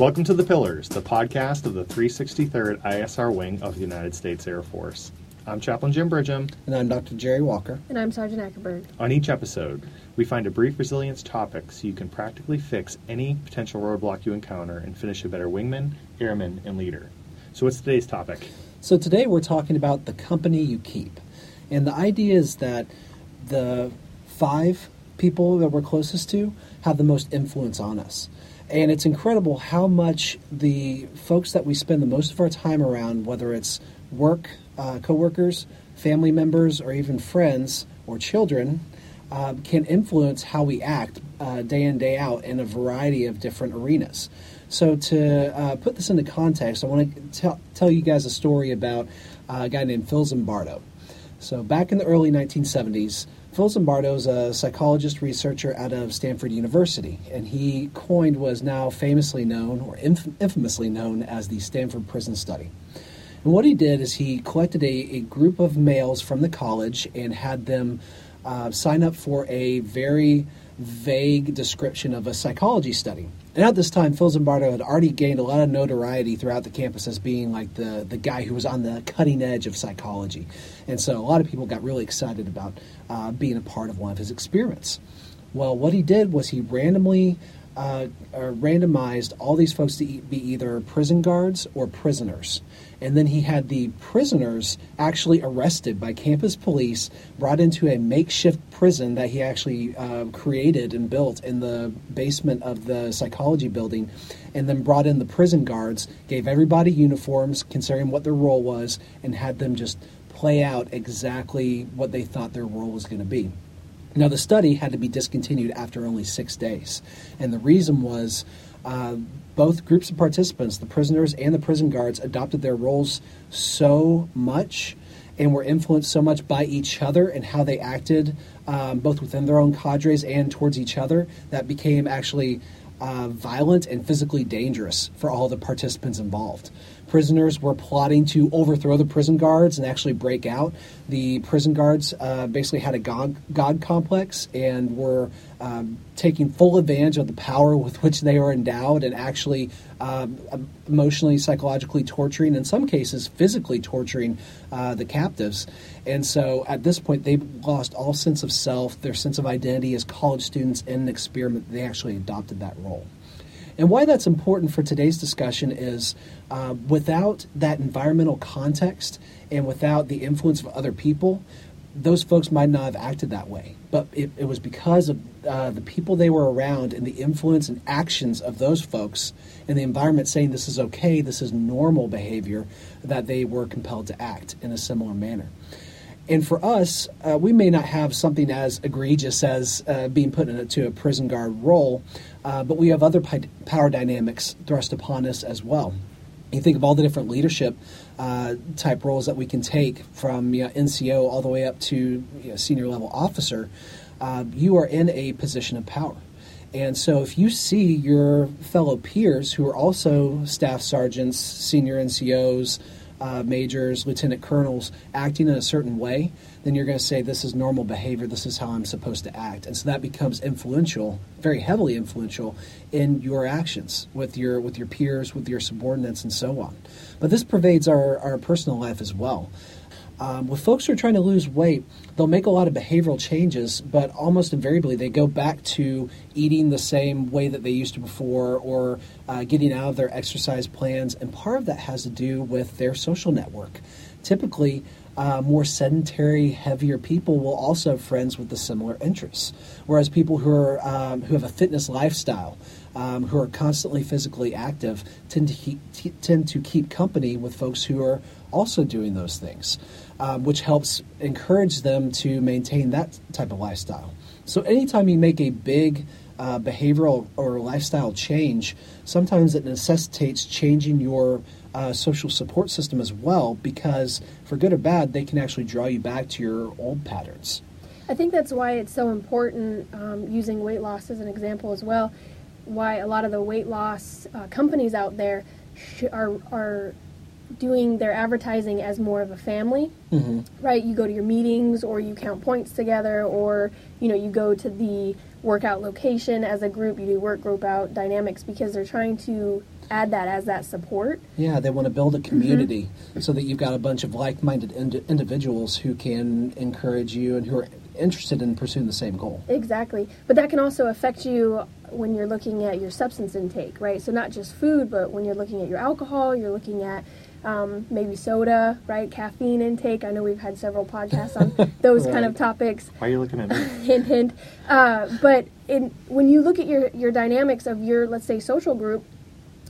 Welcome to The Pillars, the podcast of the 363rd ISR Wing of the United States Air Force. I'm Chaplain Jim Bridgham. And I'm Dr. Jerry Walker. And I'm Sergeant Ackerberg. On each episode, we find a brief resilience topic so you can practically fix any potential roadblock you encounter and finish a better wingman, airman, and leader. So, what's today's topic? So, today we're talking about the company you keep. And the idea is that the five people that we're closest to have the most influence on us. And it's incredible how much the folks that we spend the most of our time around, whether it's work, uh, coworkers, family members, or even friends or children, uh, can influence how we act uh, day in, day out in a variety of different arenas. So, to uh, put this into context, I want to tell, you guys a story about uh, a guy named Phil Zimbardo. So, back in the early 1970s, Phil Zimbardo is a psychologist researcher out of Stanford University, and he coined was now famously known or inf- infamously known as the Stanford Prison Study. And what he did is he collected a, a group of males from the college and had them uh, sign up for a very vague description of a psychology study. And at this time, Phil Zimbardo had already gained a lot of notoriety throughout the campus as being like the, the guy who was on the cutting edge of psychology. And so a lot of people got really excited about uh, being a part of one of his experiments. Well, what he did was he randomly uh, randomized all these folks to be either prison guards or prisoners. And then he had the prisoners actually arrested by campus police, brought into a makeshift prison that he actually uh, created and built in the basement of the psychology building, and then brought in the prison guards, gave everybody uniforms, considering what their role was, and had them just play out exactly what they thought their role was going to be. Now, the study had to be discontinued after only six days, and the reason was uh, both groups of participants, the prisoners and the prison guards, adopted their roles so much and were influenced so much by each other and how they acted, um, both within their own cadres and towards each other, that became actually uh, violent and physically dangerous for all the participants involved prisoners were plotting to overthrow the prison guards and actually break out. The prison guards uh, basically had a god, god complex and were um, taking full advantage of the power with which they were endowed and actually um, emotionally, psychologically torturing, in some cases, physically torturing uh, the captives. And so at this point, they've lost all sense of self, their sense of identity as college students in an experiment. They actually adopted that role. And why that's important for today's discussion is uh, without that environmental context and without the influence of other people, those folks might not have acted that way. But it, it was because of uh, the people they were around and the influence and actions of those folks and the environment saying this is okay, this is normal behavior, that they were compelled to act in a similar manner. And for us, uh, we may not have something as egregious as uh, being put into a prison guard role, uh, but we have other power dynamics thrust upon us as well. You think of all the different leadership uh, type roles that we can take from you know, NCO all the way up to you know, senior level officer. Uh, you are in a position of power. And so, if you see your fellow peers who are also staff sergeants, senior NCOs, uh, majors, lieutenant colonels acting in a certain way, then you're going to say, This is normal behavior, this is how I'm supposed to act. And so that becomes influential, very heavily influential in your actions with your, with your peers, with your subordinates, and so on. But this pervades our, our personal life as well. Um, with folks who are trying to lose weight, they'll make a lot of behavioral changes, but almost invariably they go back to eating the same way that they used to before or uh, getting out of their exercise plans. And part of that has to do with their social network. Typically, uh, more sedentary, heavier people will also have friends with the similar interests. Whereas people who are um, who have a fitness lifestyle, um, who are constantly physically active, tend to keep, t- tend to keep company with folks who are also doing those things um, which helps encourage them to maintain that type of lifestyle. So, anytime you make a big uh, behavioral or lifestyle change, sometimes it necessitates changing your uh, social support system as well, because for good or bad, they can actually draw you back to your old patterns. I think that's why it's so important, um, using weight loss as an example as well, why a lot of the weight loss uh, companies out there sh- are, are doing their advertising as more of a family, mm-hmm. right? You go to your meetings or you count points together or, you know, you go to the workout location as a group, you do work group out dynamics because they're trying to add that as that support. Yeah, they want to build a mm-hmm. community so that you've got a bunch of like-minded ind- individuals who can encourage you and who are interested in pursuing the same goal. Exactly. But that can also affect you when you're looking at your substance intake, right? So not just food, but when you're looking at your alcohol, you're looking at um, maybe soda, right? Caffeine intake. I know we've had several podcasts on those kind of topics. Why are you looking at me? hint, hint. Uh, but in, when you look at your, your dynamics of your, let's say, social group,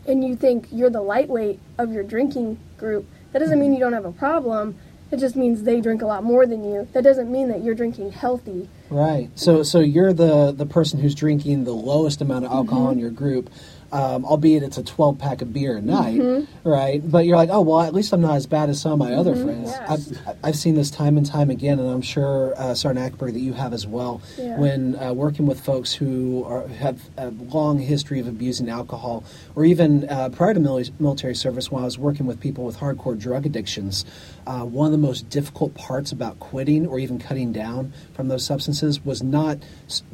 and you think you're the lightweight of your drinking group, that doesn't mean you don't have a problem. It just means they drink a lot more than you. That doesn't mean that you're drinking healthy. Right. So so you're the the person who's drinking the lowest amount of alcohol Mm-hmm. in your group. Um, albeit it's a 12 pack of beer a night, Mm-hmm. right? But you're like, oh well, at least I'm not as bad as some of my other friends. Yes. I've, I've seen this time and time again, and I'm sure uh, Sergeant Ackberg that you have as well. Yeah. When uh, working with folks who are, have a long history of abusing alcohol, or even uh, prior to military service, when I was working with people with hardcore drug addictions, uh, one of the most difficult parts about quitting or even cutting down from those substances was not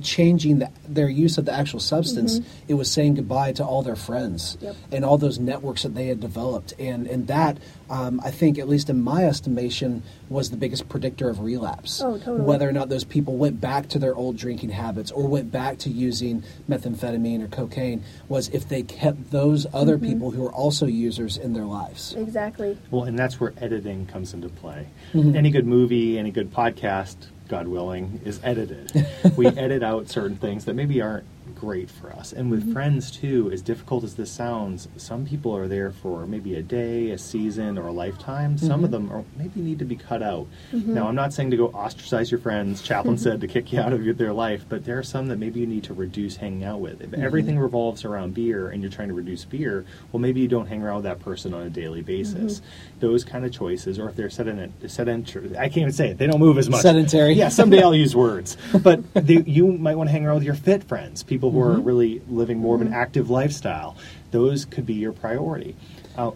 changing the, their use of the actual substance. It was saying goodbye to all their friends Yep. and all those networks that they had developed. And, and that, um, I think, at least in my estimation, was the biggest predictor of relapse. Oh, totally. Whether or not those people went back to their old drinking habits or went back to using methamphetamine or cocaine was if they kept those other Mm-hmm. people who were also users in their lives. Exactly. Well, and that's where editing comes into play. Any good movie, any good podcast, God willing, is edited. we edit out certain things that maybe aren't great for us. And with mm-hmm. friends, too, as difficult as this sounds, some people are there for maybe a day, a season, or a lifetime. Some of mm-hmm. them are, maybe need to be cut out. Mm-hmm. Now, I'm not saying to go ostracize your friends. Chaplain said to kick you out of your, their life, but there are some that maybe you need to reduce hanging out with. If everything revolves around beer and you're trying to reduce beer, well, maybe you don't hang around with that person on a daily basis. Those kind of choices, or if they're sedent, sedentary, I can't even say it. They don't move as much. Sedentary. Yeah, someday I'll use words. But they, you might want to hang around with your fit friends, people who are really living more of an active lifestyle. Those could be your priority. Uh,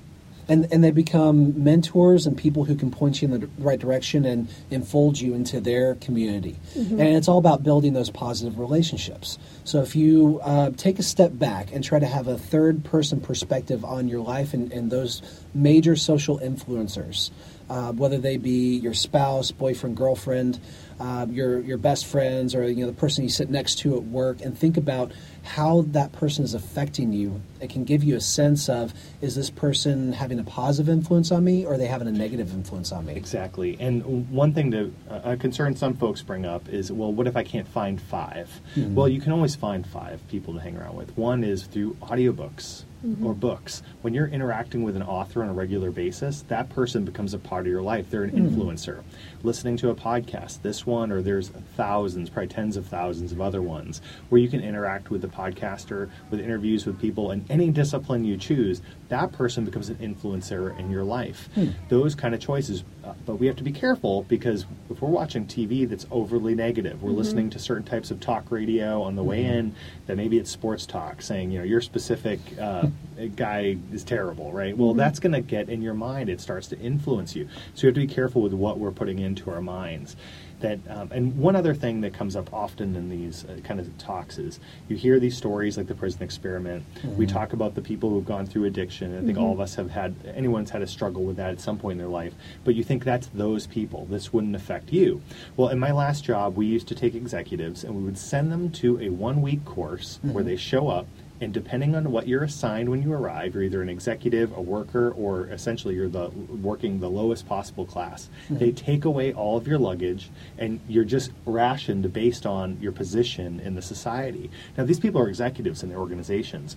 and and they become mentors and people who can point you in the right direction and enfold you into their community. And it's all about building those positive relationships. So if you uh, take a step back and try to have a third person perspective on your life and, and those major social influencers, uh, whether they be your spouse, boyfriend, girlfriend, uh, your your best friends, or you know the person you sit next to at work, and think about how that person is affecting you. It can give you a sense of is this person having a positive influence on me, or are they having a negative influence on me? Exactly. And one thing that uh, a concern some folks bring up is, well, what if I can't find 5 Well, you can always find five people to hang around with. One is through audiobooks or mm-hmm. books. When you're interacting with an author on a regular basis, that person becomes a part of your life. They're an mm-hmm. influencer. Listening to a podcast, this one, or there's thousands, probably tens of thousands of other ones, where you can interact with the podcaster, with interviews with people, in any discipline you choose, that person becomes an influencer in your life. Hmm. Those kind of choices. Uh, but we have to be careful because if we're watching TV that's overly negative, we're mm-hmm. listening to certain types of talk radio on the way in, that maybe it's sports talk saying, you know, your specific uh, guy is terrible, right? Well, that's going to get in your mind. It starts to influence you. So you have to be careful with what we're putting into our minds. That um, and one other thing that comes up often in these uh, kind of talks is you hear these stories like the prison experiment. We talk about the people who've gone through addiction. I think all of us have had anyone's had a struggle with that at some point in their life. But you think that's those people. This wouldn't affect you. Well, in my last job, we used to take executives and we would send them to a one week course where they show up and depending on what you're assigned when you arrive, you're either an executive, a worker, or essentially you're the working the lowest possible class. Mm-hmm. They take away all of your luggage, and you're just rationed based on your position in the society. Now, these people are executives in their organizations.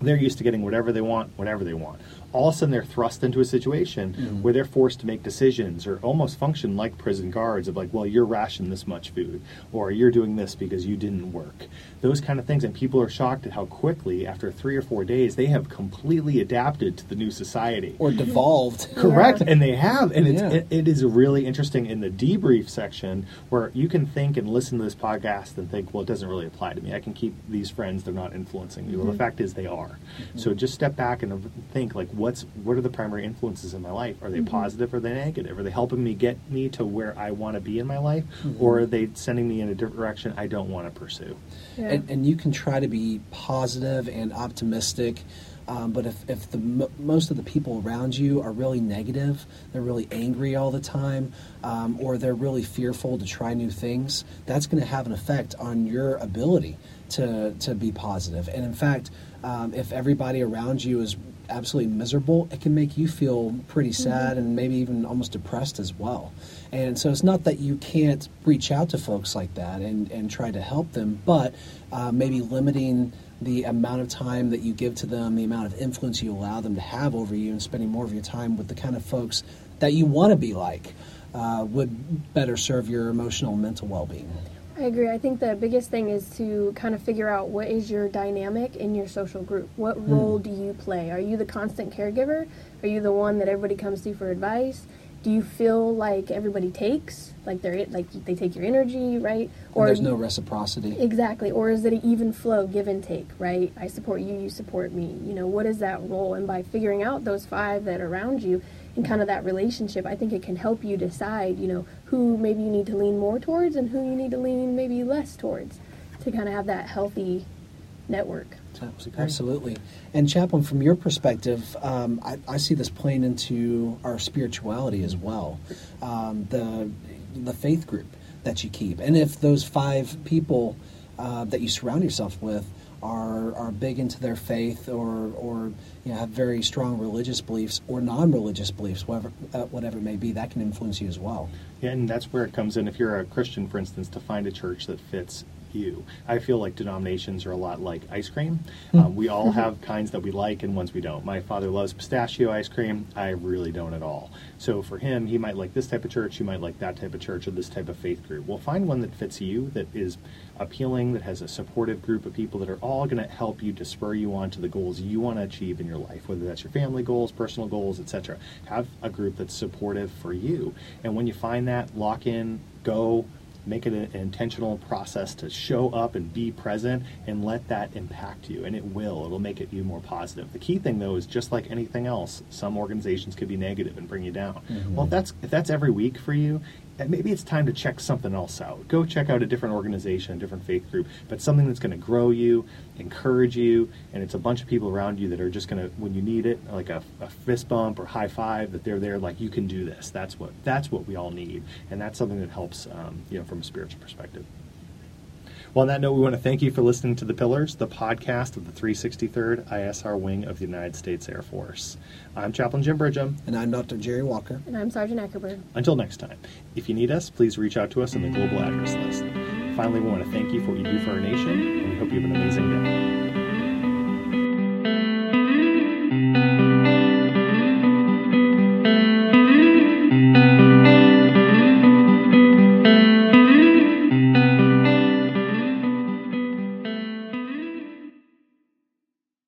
They're used to getting whatever they want, whenever they want. All of a sudden, they're thrust into a situation mm. where they're forced to make decisions or almost function like prison guards of like, well, you're rationed this much food, or you're doing this because you didn't work. Those kind of things. And people are shocked at how quickly, after three or four days, they have completely adapted to the new society. Or devolved? Correct, and they have, and it's, Yeah. it, it is really interesting in the debrief section where you can think and listen to this podcast and think, well, it doesn't really apply to me. I can keep these friends; they're not influencing me. Well, the mm-hmm. fact is, they are. Mm-hmm. So just step back and think, like, what's what are the primary influences in my life? Are they positive or are they negative? Are they helping me get me to where I want to be in my life, or are they sending me in a direction I don't want to pursue? Yeah. And, and you can try to be positive and optimistic Um, but if, if the m- most of the people around you are really negative, they're really angry all the time, um, or they're really fearful to try new things, that's going to have an effect on your ability to, to be positive. And in fact, um, if everybody around you is absolutely miserable, it can make you feel pretty sad and maybe even almost depressed as well. And so it's not that you can't reach out to folks like that and, and try to help them, but uh, maybe limiting the amount of time that you give to them, the amount of influence you allow them to have over you, and spending more of your time with the kind of folks that you want to be like uh, would better serve your emotional and mental well being. I agree. I think the biggest thing is to kind of figure out what is your dynamic in your social group. What hmm. role do you play? Are you the constant caregiver? Are you the one that everybody comes to for advice? Do you feel like everybody takes, like they're like they take your energy, right? Or there's no reciprocity. Exactly. Or is it an even flow, give and take, right? I support you, you support me. You know, what is that role? And by figuring out those five that are around you and kind of that relationship, I think it can help you decide, you know, who maybe you need to lean more towards and who you need to lean maybe less towards to kind of have that healthy network. Absolutely. And Chaplain, from your perspective, um, I, I see this playing into our spirituality as well. Um, the the faith group that you keep, and if those five people uh, that you surround yourself with are are big into their faith, or or you know, have very strong religious beliefs or non-religious beliefs, whatever uh, whatever it may be, that can influence you as well. Yeah, and that's where it comes in. If you're a Christian, for instance, to find a church that fits you. I feel like denominations are a lot like ice cream. Um, we all have kinds that we like and ones we don't. My father loves pistachio ice cream. I really don't at all. So for him, he might like this type of church, he might like that type of church, or this type of faith group. Well, find one that fits you, that is appealing, that has a supportive group of people that are all going to help you to spur you on to the goals you want to achieve in your life, whether that's your family goals, personal goals, etc. Have a group that's supportive for you. And when you find that, lock in, go, make it an intentional process to show up and be present and let that impact you and it will. It'll make it you more positive. The key thing though is just like anything else some organizations could be negative and bring you down. Mm-hmm. Well if that's if that's every week for you maybe it's time to check something else out. Go check out a different organization a different faith group but something that's going to grow you encourage you and it's a bunch of people around you that are just going to when you need it like a, a fist bump or high five that they're there like you can do this. That's what that's what we all need. And that's something that helps um, you know from a spiritual perspective well, on that note, we want to thank you for listening to The Pillars, the podcast of the 363rd ISR Wing of the United States Air Force. I'm Chaplain Jim Bridgham. And I'm Dr. Jerry Walker. And I'm Sergeant Eckerberg. Until next time, if you need us, please reach out to us on the global address list. Finally, we want to thank you for what you do for our nation, and we hope you have an amazing day.